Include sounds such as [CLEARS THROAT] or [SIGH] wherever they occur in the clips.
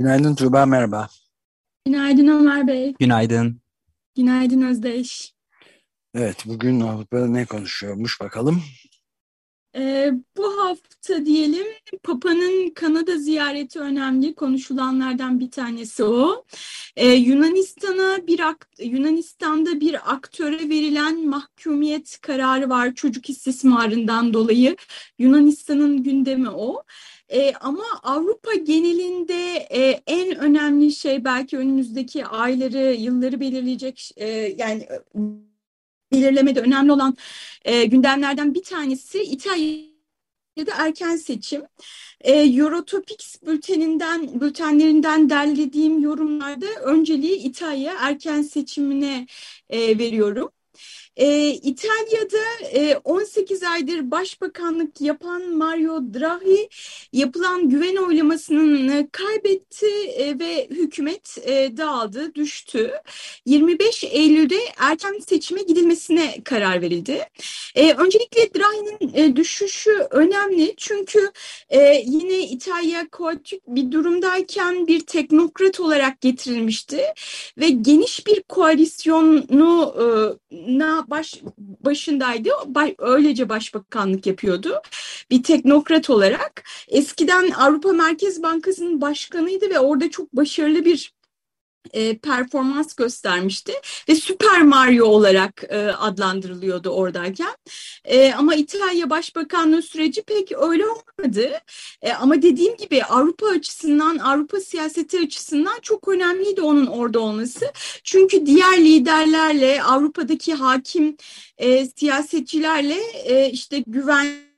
Günaydın Tuğba, merhaba. Günaydın Ömer Bey. Günaydın. Günaydın Özdeş. Evet, bugün Avrupa'da ne konuşuyormuş bakalım. Ee, bu hafta diyelim Papa'nın Kanada ziyareti önemli konuşulanlardan bir tanesi o. Ee, Yunanistan'a bir Yunanistan'da bir aktöre verilen mahkumiyet kararı var çocuk istismarından dolayı. Yunanistan'ın gündemi o. E, ama Avrupa genelinde e, en önemli şey belki önümüzdeki ayları, yılları belirleyecek e, yani belirlemede önemli olan e, gündemlerden bir tanesi İtalya'da erken seçim. E, Eurotopics bülteninden, bültenlerinden derlediğim yorumlarda önceliği İtalya erken seçimine e, veriyorum. E, İtalya'da e, 18 aydır başbakanlık yapan Mario Draghi yapılan güven oylamasını kaybetti e, ve hükümet e, dağıldı, düştü. 25 Eylül'de erken seçime gidilmesine karar verildi. E, öncelikle Draghi'nin e, düşüşü önemli çünkü e, yine İtalya koalitif bir durumdayken bir teknokrat olarak getirilmişti ve geniş bir koalisyonu e, baş başındaydı. Baş, öylece başbakanlık yapıyordu. Bir teknokrat olarak. Eskiden Avrupa Merkez Bankası'nın başkanıydı ve orada çok başarılı bir e, performans göstermişti ve Süper Mario olarak e, adlandırılıyordu oradayken. E, ama İtalya Başbakanlığı süreci pek öyle olmadı. E, ama dediğim gibi Avrupa açısından, Avrupa siyaseti açısından çok önemliydi onun orada olması. Çünkü diğer liderlerle, Avrupa'daki hakim e, siyasetçilerle e, işte güven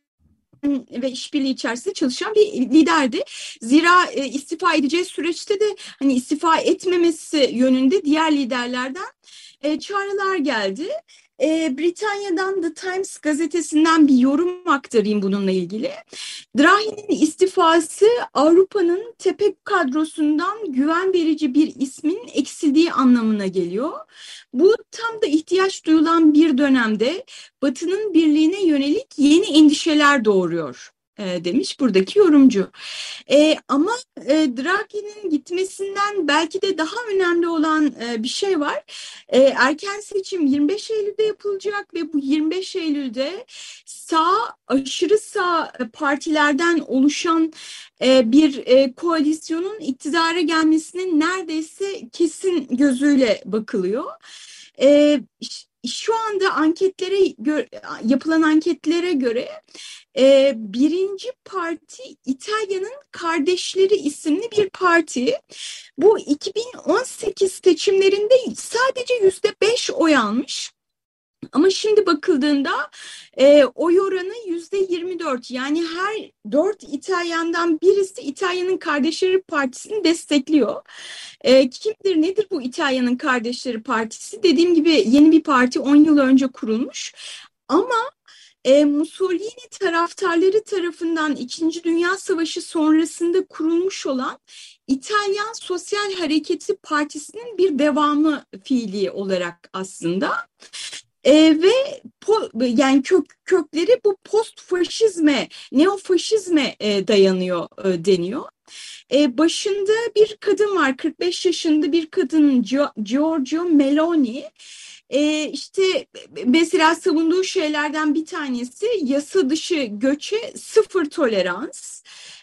ve işbirliği içerisinde çalışan bir liderdi. Zira e, istifa edeceği süreçte de hani istifa etmemesi yönünde diğer liderlerden e, çağrılar geldi. E, Britanya'dan The Times gazetesinden bir yorum aktarayım bununla ilgili. Draghi'nin istifası Avrupa'nın tepe kadrosundan güven verici bir ismin eksildiği anlamına geliyor. Bu tam da ihtiyaç duyulan bir dönemde Batı'nın birliğine yönelik yeni endişeler doğuruyor e, demiş buradaki yorumcu. E, ama e, Draghi'nin gitmesinden belki de daha önemli olan e, bir şey var. E, erken seçim 25 Eylül'de yapılacak ve bu 25 Eylül'de sağ aşırı sağ partilerden oluşan e, bir e, koalisyonun iktidara gelmesinin neredeyse kesin gözüyle bakılıyor. E, şu anda anketlere yapılan anketlere göre e, birinci parti İtalya'nın Kardeşleri isimli bir parti. Bu 2018 seçimlerinde sadece yüzde beş oy almış. Ama şimdi bakıldığında e, oy oranı yüzde 24 yani her dört İtalyandan birisi İtalya'nın Kardeşleri Partisi'ni destekliyor. E, kimdir nedir bu İtalya'nın Kardeşleri Partisi? Dediğim gibi yeni bir parti 10 yıl önce kurulmuş ama e, Mussolini taraftarları tarafından İkinci Dünya Savaşı sonrasında kurulmuş olan İtalyan Sosyal Hareketi Partisi'nin bir devamı fiili olarak aslında. E, ve po, yani kök, kökleri bu post faşizme, neofaşizme e, dayanıyor e, deniyor. E, başında bir kadın var, 45 yaşında bir kadın Giorgio Meloni. E, işte mesela savunduğu şeylerden bir tanesi yasa dışı göçe sıfır tolerans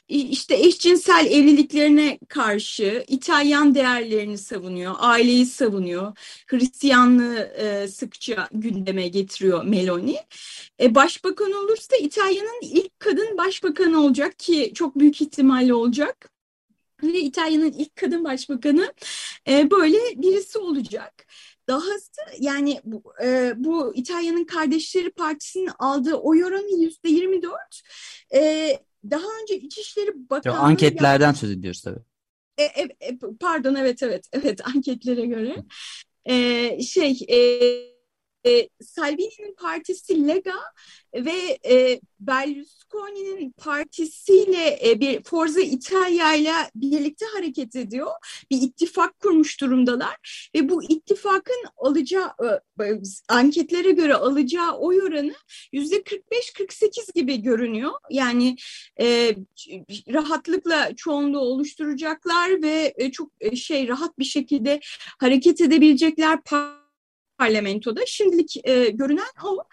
işte eşcinsel evliliklerine karşı İtalyan değerlerini savunuyor, aileyi savunuyor, Hristiyanlığı e, sıkça gündeme getiriyor Meloni. E, başbakan olursa İtalya'nın ilk kadın başbakanı olacak ki çok büyük ihtimalle olacak. Ve İtalya'nın ilk kadın başbakanı e, böyle birisi olacak. Dahası yani bu, e, bu İtalya'nın Kardeşleri Partisi'nin aldığı oy oranı yüzde 24. E, daha önce İçişleri Bakanlığı... Anketlerden söz ediyoruz tabii. E, e, e, pardon evet evet evet [LAUGHS] anketlere göre. E, şey e, e, Salvini'nin partisi Lega ve e, Berlusconi'nin partisiyle e, bir Forza Italia ile birlikte hareket ediyor. Bir ittifak kurmuş durumdalar ve bu ittifakın alacağı e, anketlere göre alacağı oy oranı yüzde 45-48 gibi görünüyor. Yani e, rahatlıkla çoğunluğu oluşturacaklar ve e, çok e, şey rahat bir şekilde hareket edebilecekler parlamentoda. Şimdilik e, görünen o.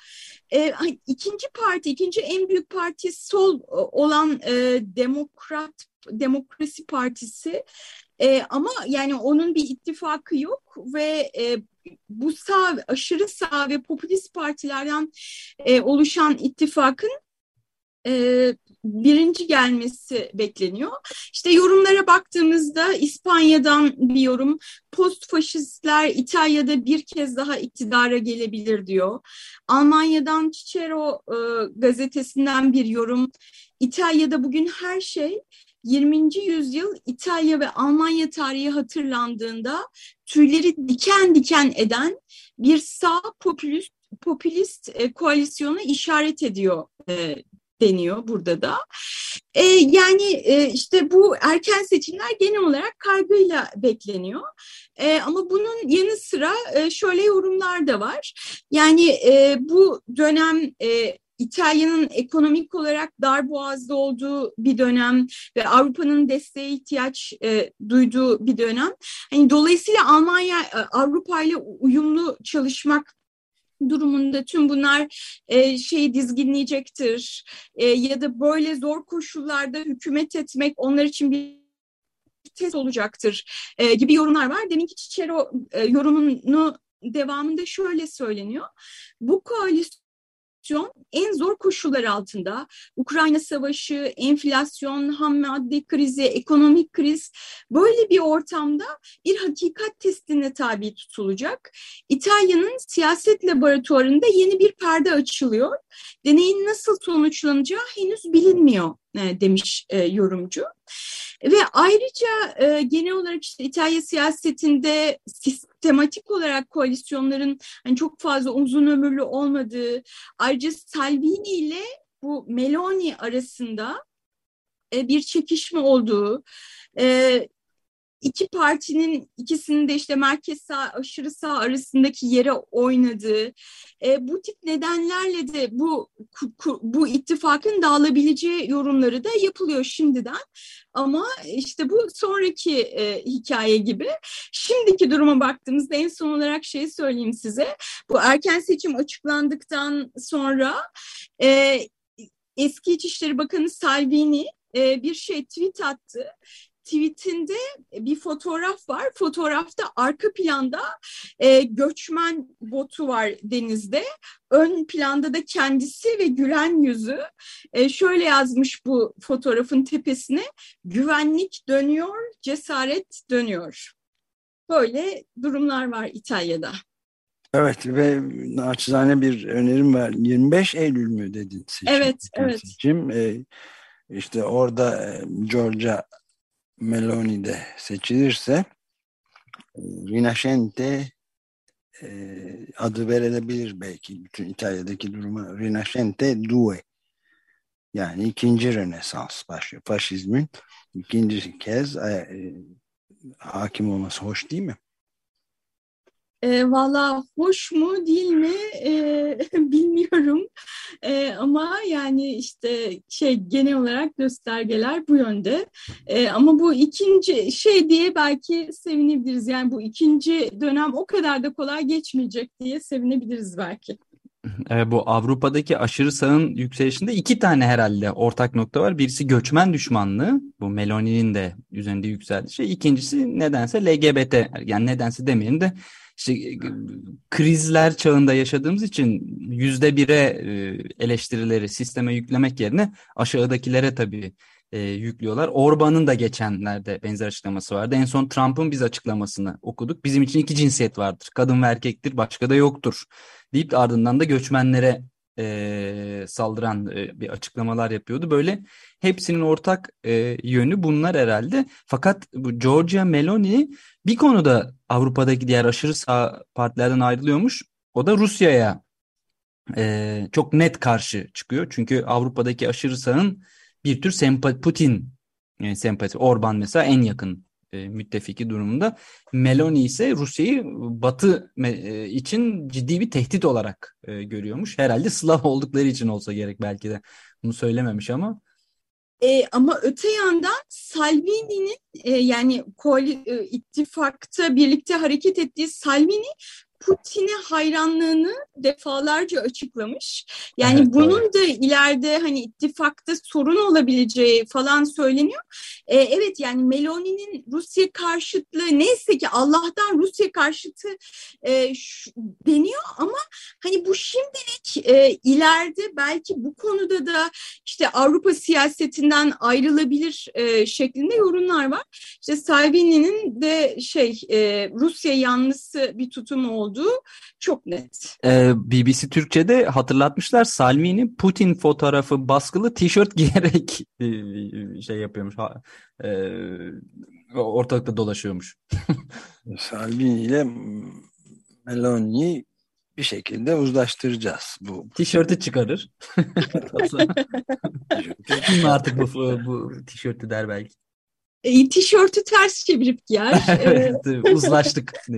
E, ikinci parti, ikinci en büyük parti sol e, olan e, Demokrat Demokrasi Partisi e, ama yani onun bir ittifakı yok ve e, bu sağ, aşırı sağ ve popülist partilerden e, oluşan ittifakın e, birinci gelmesi bekleniyor. İşte yorumlara baktığımızda İspanya'dan bir yorum post faşistler İtalya'da bir kez daha iktidara gelebilir diyor. Almanya'dan Cicero e, gazetesinden bir yorum İtalya'da bugün her şey 20. yüzyıl İtalya ve Almanya tarihi hatırlandığında tüyleri diken diken eden bir sağ popülist popülist e, koalisyona işaret ediyor e, deniyor burada da. E, yani e, işte bu erken seçimler genel olarak kaygıyla bekleniyor. E, ama bunun yanı sıra e, şöyle yorumlar da var. Yani e, bu dönem e, İtalya'nın ekonomik olarak dar boğazda olduğu bir dönem ve Avrupa'nın desteğe ihtiyaç e, duyduğu bir dönem. Hani dolayısıyla Almanya e, Avrupa ile uyumlu çalışmak durumunda tüm bunlar e, şeyi dizginleyecektir e, ya da böyle zor koşullarda hükümet etmek onlar için bir test olacaktır e, gibi yorumlar var. Deminki Cicero e, yorumunu devamında şöyle söyleniyor. Bu koalisyon enflasyon en zor koşullar altında Ukrayna savaşı, enflasyon, ham madde krizi, ekonomik kriz böyle bir ortamda bir hakikat testine tabi tutulacak. İtalya'nın siyaset laboratuvarında yeni bir perde açılıyor. Deneyin nasıl sonuçlanacağı henüz bilinmiyor e, demiş e, yorumcu. Ve ayrıca e, genel olarak işte İtalya siyasetinde sistematik olarak koalisyonların hani çok fazla uzun ömürlü olmadığı, ayrıca Salvini ile bu Meloni arasında e, bir çekişme olduğu, e, iki partinin ikisinin de işte merkez sağ, aşırı sağ arasındaki yere oynadığı, e, bu tip nedenlerle de bu bu ittifakın dağılabileceği yorumları da yapılıyor şimdiden. Ama işte bu sonraki e, hikaye gibi. Şimdiki duruma baktığımızda en son olarak şeyi söyleyeyim size. Bu erken seçim açıklandıktan sonra e, eski İçişleri Bakanı Salvini e, bir şey tweet attı tweetinde bir fotoğraf var. Fotoğrafta arka planda e, göçmen botu var denizde. Ön planda da kendisi ve gülen yüzü. E, şöyle yazmış bu fotoğrafın tepesine. Güvenlik dönüyor, cesaret dönüyor. Böyle durumlar var İtalya'da. Evet ve naçizane bir önerim var. 25 Eylül mü dedin seçim? Evet, evet. Seçim. Ee, işte orada e, Georgia Meloni de seçilirse e, Rinascente e, adı verilebilir belki bütün İtalya'daki duruma Rinascente Due yani ikinci Rönesans başlıyor. Faşizmin ikinci kez e, e, hakim olması hoş değil mi? E, Valla hoş mu değil mi e, [LAUGHS] bilmiyorum e, ama yani işte şey genel olarak göstergeler bu yönde e, ama bu ikinci şey diye belki sevinebiliriz yani bu ikinci dönem o kadar da kolay geçmeyecek diye sevinebiliriz belki. [LAUGHS] E, bu Avrupa'daki aşırı sağın yükselişinde iki tane herhalde ortak nokta var. Birisi göçmen düşmanlığı. Bu Meloni'nin de üzerinde yükseldiği şey. İkincisi nedense LGBT. Yani nedense demeyelim de işte e, krizler çağında yaşadığımız için yüzde bire e, eleştirileri sisteme yüklemek yerine aşağıdakilere tabii e, yüklüyorlar. Orban'ın da geçenlerde benzer açıklaması vardı. En son Trump'ın biz açıklamasını okuduk. Bizim için iki cinsiyet vardır. Kadın ve erkektir, başka da yoktur. Deyip ardından da göçmenlere e, saldıran e, bir açıklamalar yapıyordu. Böyle hepsinin ortak e, yönü bunlar herhalde. Fakat bu Giorgia Meloni bir konuda Avrupa'daki diğer aşırı sağ partilerden ayrılıyormuş. O da Rusya'ya e, çok net karşı çıkıyor. Çünkü Avrupa'daki aşırı sağın bir tür sempa Putin e, sempati. Orban mesela en yakın e, müttefiki durumunda. Meloni ise Rusya'yı Batı e, için ciddi bir tehdit olarak e, görüyormuş. Herhalde Slav oldukları için olsa gerek belki de. Bunu söylememiş ama. E, ama öte yandan Salvini'nin e, yani koali, e, ittifakta birlikte hareket ettiği Salvini Putin'e hayranlığını defalarca açıklamış. Yani evet, bunun evet. da ileride hani ittifakta sorun olabileceği falan söyleniyor. Ee, evet yani Meloni'nin Rusya karşıtlığı neyse ki Allah'tan Rusya karşıtı e, şu, deniyor ama hani bu şimdilik e, ileride belki bu konuda da işte Avrupa siyasetinden ayrılabilir e, şeklinde yorumlar var. İşte Salvini'nin de şey e, Rusya yanlısı bir tutumu oldu olduğu çok net. Ee, BBC Türkçe'de hatırlatmışlar Salvini Putin fotoğrafı baskılı tişört [LAUGHS] giyerek e, şey yapıyormuş. E, ortalıkta dolaşıyormuş. [LAUGHS] Salvini ile Meloni bir şekilde uzlaştıracağız. Bu tişörtü çıkarır. [LAUGHS] artık bu, bu tişörtü der belki e, tişörtü ters çevirip giyer. [LAUGHS] evet, uzlaştık. [LAUGHS]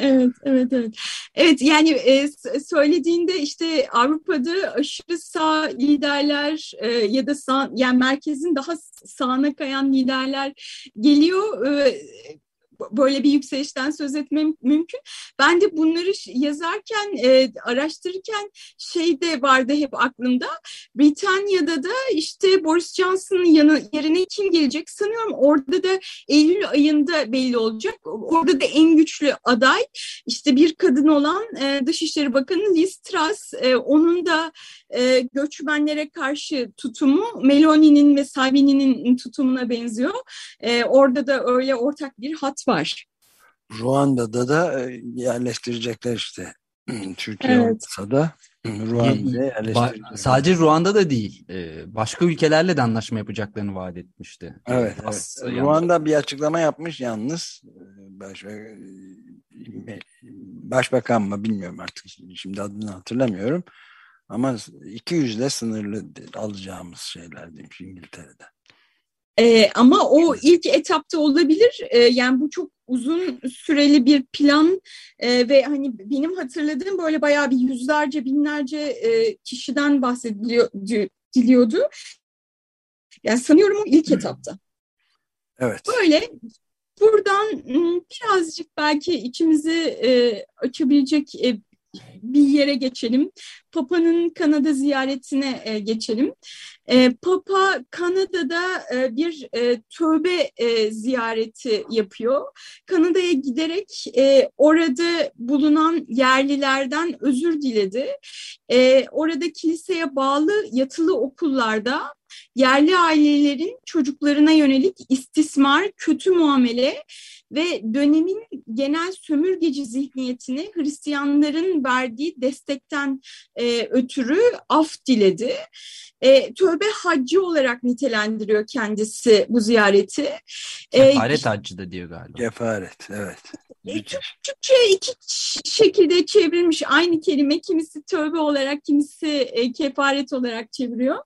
evet, evet, evet. Evet, yani e, söylediğinde işte Avrupa'da aşırı sağ liderler e, ya da sağ, yani merkezin daha sağına kayan liderler geliyor. E, böyle bir yükselişten söz etmem mümkün. Ben de bunları yazarken, e, araştırırken şey de vardı hep aklımda. Britanya'da da işte Boris Johnson'ın yerine kim gelecek sanıyorum orada da Eylül ayında belli olacak. Orada da en güçlü aday işte bir kadın olan e, Dışişleri Bakanı Liz Truss. E, onun da e, göçmenlere karşı tutumu Meloni'nin ve Salvini'nin tutumuna benziyor. E, orada da öyle ortak bir hat var. Ruanda'da da e, yerleştirecekler işte. [CLEARS THROAT] Türkiye evet. olmasa da Ruanda'ya yerleştirecekler. Sadece Ruanda'da değil. E, başka ülkelerle de anlaşma yapacaklarını vaat etmişti. Evet. evet. Ruanda bir açıklama yapmış yalnız. E, Başka, başbakan mı bilmiyorum artık. Şimdi adını hatırlamıyorum. Ama 200 ile sınırlı alacağımız şeyler demiş İngiltere'de. Ee, ama o ilk etapta olabilir. Ee, yani bu çok uzun süreli bir plan e, ve hani benim hatırladığım böyle bayağı bir yüzlerce binlerce e, kişiden bahsediliyordu. Yani sanıyorum o ilk etapta. Evet. Böyle buradan birazcık belki içimizi e, açabilecek e, bir yere geçelim. Papa'nın Kanada ziyaretine e, geçelim. E, Papa Kanada'da e, bir e, tövbe e, ziyareti yapıyor. Kanada'ya giderek e, orada bulunan yerlilerden özür diledi. E, orada kiliseye bağlı yatılı okullarda yerli ailelerin çocuklarına yönelik istismar, kötü muamele ve dönemin genel sömürgeci zihniyetini Hristiyanların verdiği destekten e, ötürü af diledi. E, tövbe haccı olarak nitelendiriyor kendisi bu ziyareti. E, Kefaret e, haccı da diyor galiba. Kefaret, evet. E, Türkçe iki şekilde çevrilmiş aynı kelime. Kimisi tövbe olarak, kimisi e, kefaret olarak çeviriyor.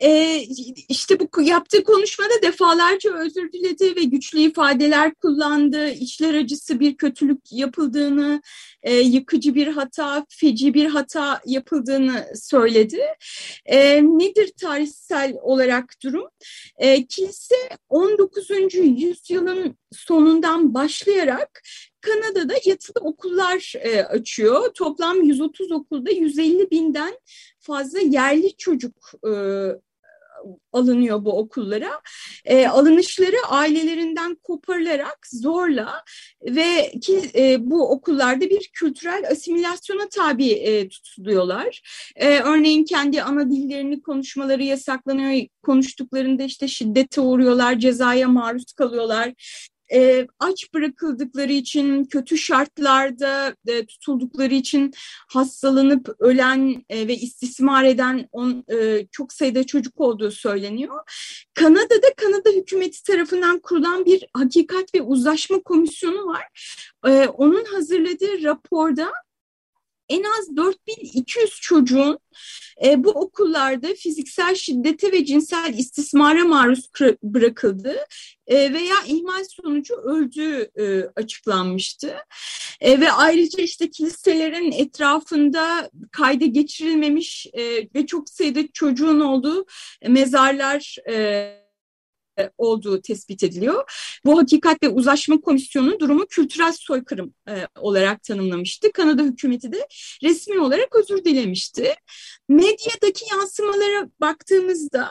E, işte bu yaptığı konuşmada defalarca özür diledi ve güçlü ifadeler kullandı. İçler acısı bir kötülük yapıldığını, e, yıkıcı bir hata, feci bir hata yapıldığını söyledi. E, nedir tarihsel olarak durum? E, kilise 19. yüzyılın sonundan başlayarak Kanada'da yatılı okullar e, açıyor. Toplam 130 okulda 150 binden fazla yerli çocuk e, alınıyor bu okullara. E, alınışları ailelerinden koparılarak zorla ve ki e, bu okullarda bir kültürel asimilasyona tabi e, tutuluyorlar. E, örneğin kendi ana dillerini konuşmaları yasaklanıyor. Konuştuklarında işte şiddete uğruyorlar, cezaya maruz kalıyorlar e, aç bırakıldıkları için, kötü şartlarda e, tutuldukları için hastalanıp ölen e, ve istismar eden on, e, çok sayıda çocuk olduğu söyleniyor. Kanada'da Kanada hükümeti tarafından kurulan bir hakikat ve uzlaşma komisyonu var. E, onun hazırladığı raporda en az 4200 çocuğun e, bu okullarda fiziksel şiddete ve cinsel istismara maruz bırakıldığı e, veya ihmal sonucu öldüğü e, açıklanmıştı. E, ve ayrıca işte kiliselerin etrafında kayda geçirilmemiş e, ve çok sayıda çocuğun olduğu mezarlar e, olduğu tespit ediliyor. Bu Hakikat ve Uzlaşma Komisyonu durumu kültürel soykırım e, olarak tanımlamıştı. Kanada hükümeti de resmi olarak özür dilemişti. Medyadaki yansımalara baktığımızda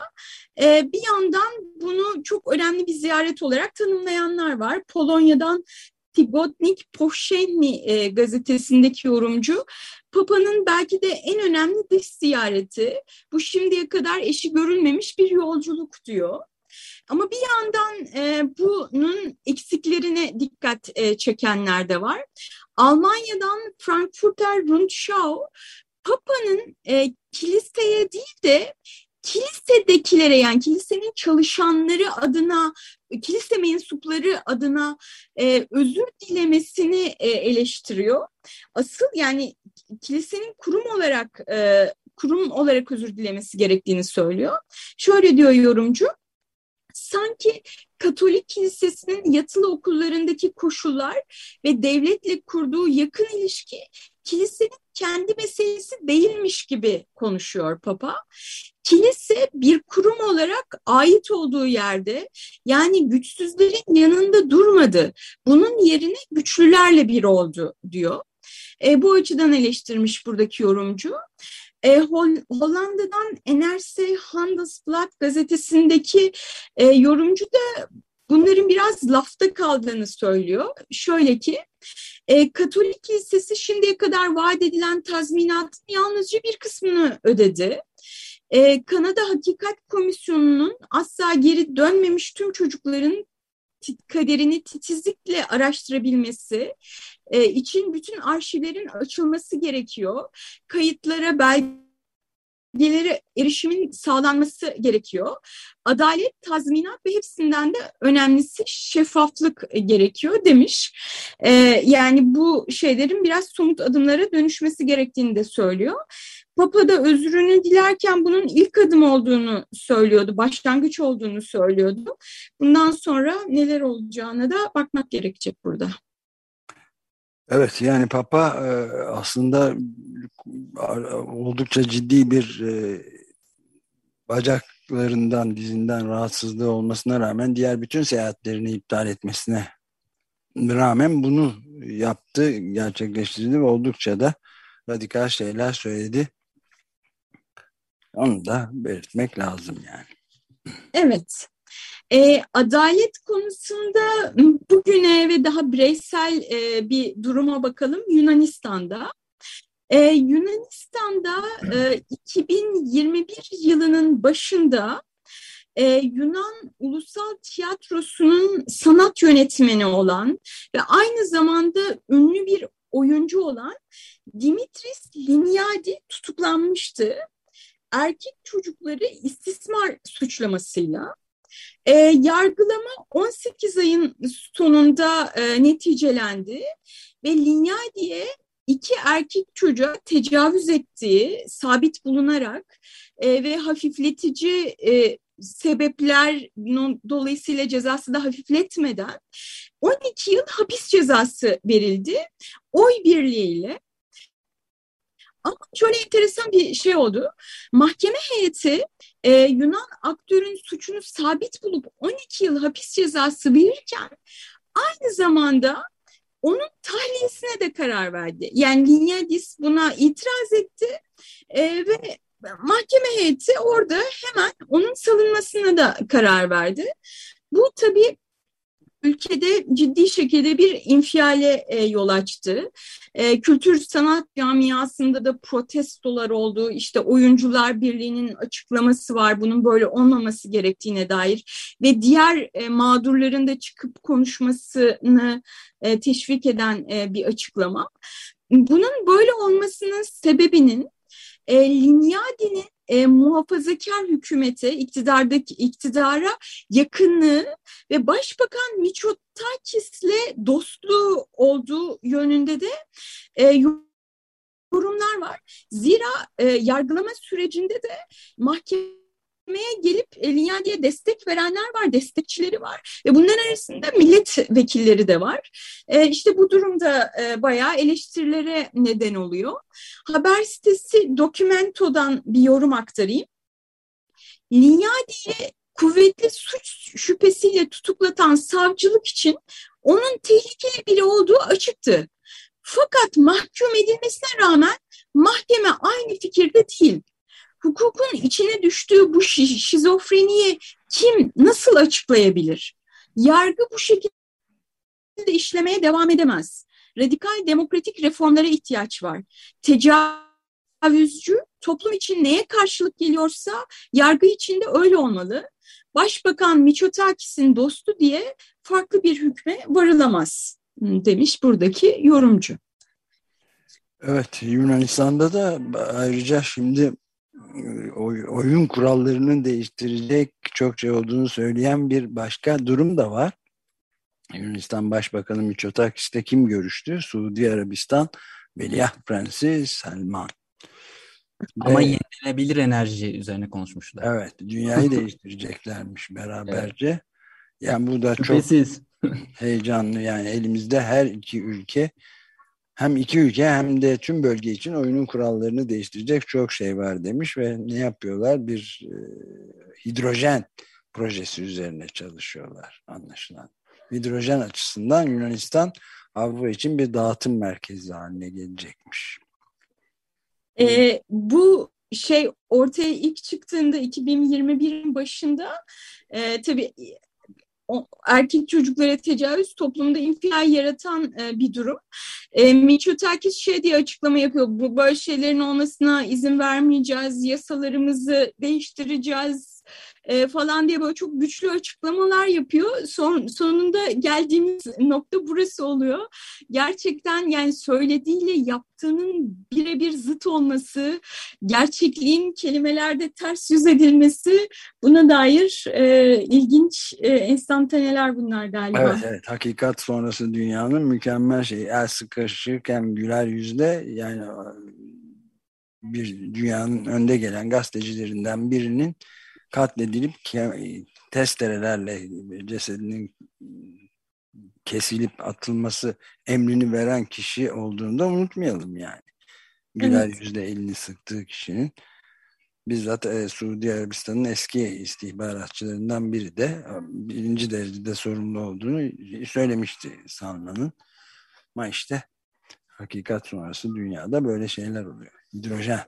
e, bir yandan bunu çok önemli bir ziyaret olarak tanımlayanlar var. Polonya'dan Tygodnik Powszechny e, gazetesindeki yorumcu Papa'nın belki de en önemli dış ziyareti bu şimdiye kadar eşi görülmemiş bir yolculuk diyor. Ama bir yandan e, bunun eksiklerine dikkat e, çekenler de var. Almanya'dan Frankfurter Rundschau Papa'nın e, kiliseye değil de kilisedekilere yani kilisenin çalışanları adına, kilise mensupları adına e, özür dilemesini e, eleştiriyor. Asıl yani kilisenin kurum olarak e, kurum olarak özür dilemesi gerektiğini söylüyor. Şöyle diyor yorumcu, sanki Katolik Kilisesi'nin yatılı okullarındaki koşullar ve devletle kurduğu yakın ilişki kilisenin kendi meselesi değilmiş gibi konuşuyor Papa. Kilise bir kurum olarak ait olduğu yerde yani güçsüzlerin yanında durmadı. Bunun yerine güçlülerle bir oldu diyor. E, bu açıdan eleştirmiş buradaki yorumcu. E, Hollanda'dan NRC Handelsblad gazetesindeki e, yorumcu da bunların biraz lafta kaldığını söylüyor. Şöyle ki e, Katolik Kilisesi şimdiye kadar vaat edilen tazminatın yalnızca bir kısmını ödedi. E, Kanada Hakikat Komisyonu'nun asla geri dönmemiş tüm çocukların kaderini titizlikle araştırabilmesi e, için bütün arşivlerin açılması gerekiyor. Kayıtlara, belgelere erişimin sağlanması gerekiyor. Adalet, tazminat ve hepsinden de önemlisi şeffaflık gerekiyor demiş. E, yani bu şeylerin biraz somut adımlara dönüşmesi gerektiğini de söylüyor. Papa da özrünü dilerken bunun ilk adım olduğunu söylüyordu, başlangıç olduğunu söylüyordu. Bundan sonra neler olacağına da bakmak gerekecek burada. Evet yani Papa e, aslında oldukça ciddi bir e, bacaklarından, dizinden rahatsızlığı olmasına rağmen diğer bütün seyahatlerini iptal etmesine rağmen bunu yaptı, gerçekleştirdi ve oldukça da radikal şeyler söyledi. Onu da belirtmek lazım yani. Evet. E, adalet konusunda bugüne ve daha bireysel e, bir duruma bakalım. Yunanistan'da. E, Yunanistan'da e, 2021 yılının başında e, Yunan Ulusal Tiyatrosu'nun sanat yönetmeni olan ve aynı zamanda ünlü bir oyuncu olan Dimitris Liniadi tutuklanmıştı. Erkek çocukları istismar suçlamasıyla e, yargılama 18 ayın sonunda e, neticelendi ve Linyadi'ye iki erkek çocuğa tecavüz ettiği sabit bulunarak e, ve hafifletici e, sebepler dolayısıyla cezası da hafifletmeden 12 yıl hapis cezası verildi. Oy birliğiyle ama şöyle enteresan bir şey oldu. Mahkeme heyeti e, Yunan aktörün suçunu sabit bulup 12 yıl hapis cezası verirken aynı zamanda onun tahliyesine de karar verdi. Yani Linyadis buna itiraz etti e, ve mahkeme heyeti orada hemen onun salınmasına da karar verdi. Bu tabii ülkede ciddi şekilde bir infiale e, yol açtı. E, kültür sanat camiasında da protestolar oldu. İşte oyuncular birliğinin açıklaması var bunun böyle olmaması gerektiğine dair ve diğer e, mağdurların da çıkıp konuşmasını e, teşvik eden e, bir açıklama. Bunun böyle olmasının sebebinin e, Linyadi'nin e, muhafazakar hükümete, iktidardaki iktidara yakınlığı ve Başbakan Miçotakis'le dostluğu olduğu yönünde de e, yorumlar var. Zira e, yargılama sürecinde de mahkeme mahkemeye gelip Linyadi'ye destek verenler var, destekçileri var ve bunların arasında milletvekilleri de var. E, işte bu durumda e, bayağı eleştirilere neden oluyor. Haber sitesi Dokumento'dan bir yorum aktarayım. Linyadi'ye kuvvetli suç şüphesiyle tutuklatan savcılık için onun tehlikeli biri olduğu açıktı. Fakat mahkum edilmesine rağmen mahkeme aynı fikirde değil hukukun içine düştüğü bu şizofreniyi kim nasıl açıklayabilir? Yargı bu şekilde işlemeye devam edemez. Radikal demokratik reformlara ihtiyaç var. Tecavüzcü toplum için neye karşılık geliyorsa yargı için de öyle olmalı. Başbakan Miçotakis'in dostu diye farklı bir hükme varılamaz demiş buradaki yorumcu. Evet Yunanistan'da da ayrıca şimdi oyun kurallarının değiştirecek çok şey olduğunu söyleyen bir başka durum da var. Yunanistan Başbakanı Mitsotakis'te kim görüştü? Suudi Arabistan Veliaht Prensi Selman. Ama Ve, yenilenebilir enerji üzerine konuşmuşlar. Evet, dünyayı değiştireceklermiş beraberce. Evet. Yani bu da çok heyecanlı. Yani elimizde her iki ülke hem iki ülke hem de tüm bölge için oyunun kurallarını değiştirecek çok şey var demiş ve ne yapıyorlar? Bir e, hidrojen projesi üzerine çalışıyorlar anlaşılan. Hidrojen açısından Yunanistan Avrupa için bir dağıtım merkezi haline gelecekmiş. E, bu şey ortaya ilk çıktığında 2021'in başında e, tabii o, erkek çocuklara tecavüz toplumda infial yaratan e, bir durum. E, Mitsotakis şey diye açıklama yapıyor. Bu böyle şeylerin olmasına izin vermeyeceğiz, yasalarımızı değiştireceğiz e, falan diye böyle çok güçlü açıklamalar yapıyor. Son, sonunda geldiğimiz nokta burası oluyor. Gerçekten yani söylediğiyle yaptığının birebir zıt olması, gerçekliğin kelimelerde ters yüz edilmesi buna dair e, ilginç e, enstantaneler bunlar galiba. Evet, evet. Hakikat sonrası dünyanın mükemmel şeyi. El sıkışırken güler yüzle yani bir dünyanın önde gelen gazetecilerinden birinin katledilip testerelerle cesedinin kesilip atılması emrini veren kişi olduğunu da unutmayalım yani. Güler evet. yüzle elini sıktığı kişinin bizzat e, Suudi Arabistan'ın eski istihbaratçılarından biri de e, birinci derecede sorumlu olduğunu söylemişti Salman'ın. Ama işte hakikat sonrası dünyada böyle şeyler oluyor. Hidrojen.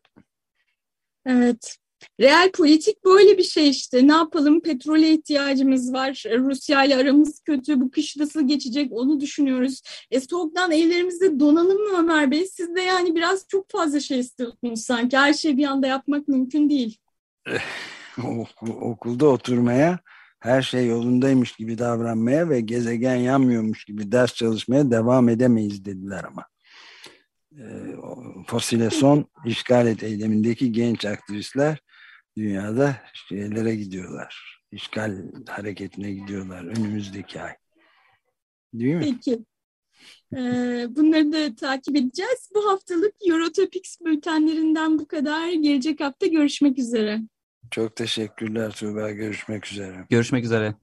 Evet. Real politik böyle bir şey işte. Ne yapalım? Petrole ihtiyacımız var. Rusya ile aramız kötü. Bu kış nasıl geçecek onu düşünüyoruz. E soğuktan evlerimizde donalım mı Ömer Bey? Siz de yani biraz çok fazla şey istiyorsunuz sanki. Her şeyi bir anda yapmak mümkün değil. Okulda oturmaya, her şey yolundaymış gibi davranmaya ve gezegen yanmıyormuş gibi ders çalışmaya devam edemeyiz dediler ama. E, Fosile son işgal et eylemindeki genç aktivistler dünyada şeylere gidiyorlar. İşgal hareketine gidiyorlar önümüzdeki ay. Değil mi? Peki. Ee, bunları da takip edeceğiz. Bu haftalık Eurotopics bültenlerinden bu kadar. Gelecek hafta görüşmek üzere. Çok teşekkürler Tuğba. Görüşmek üzere. Görüşmek üzere.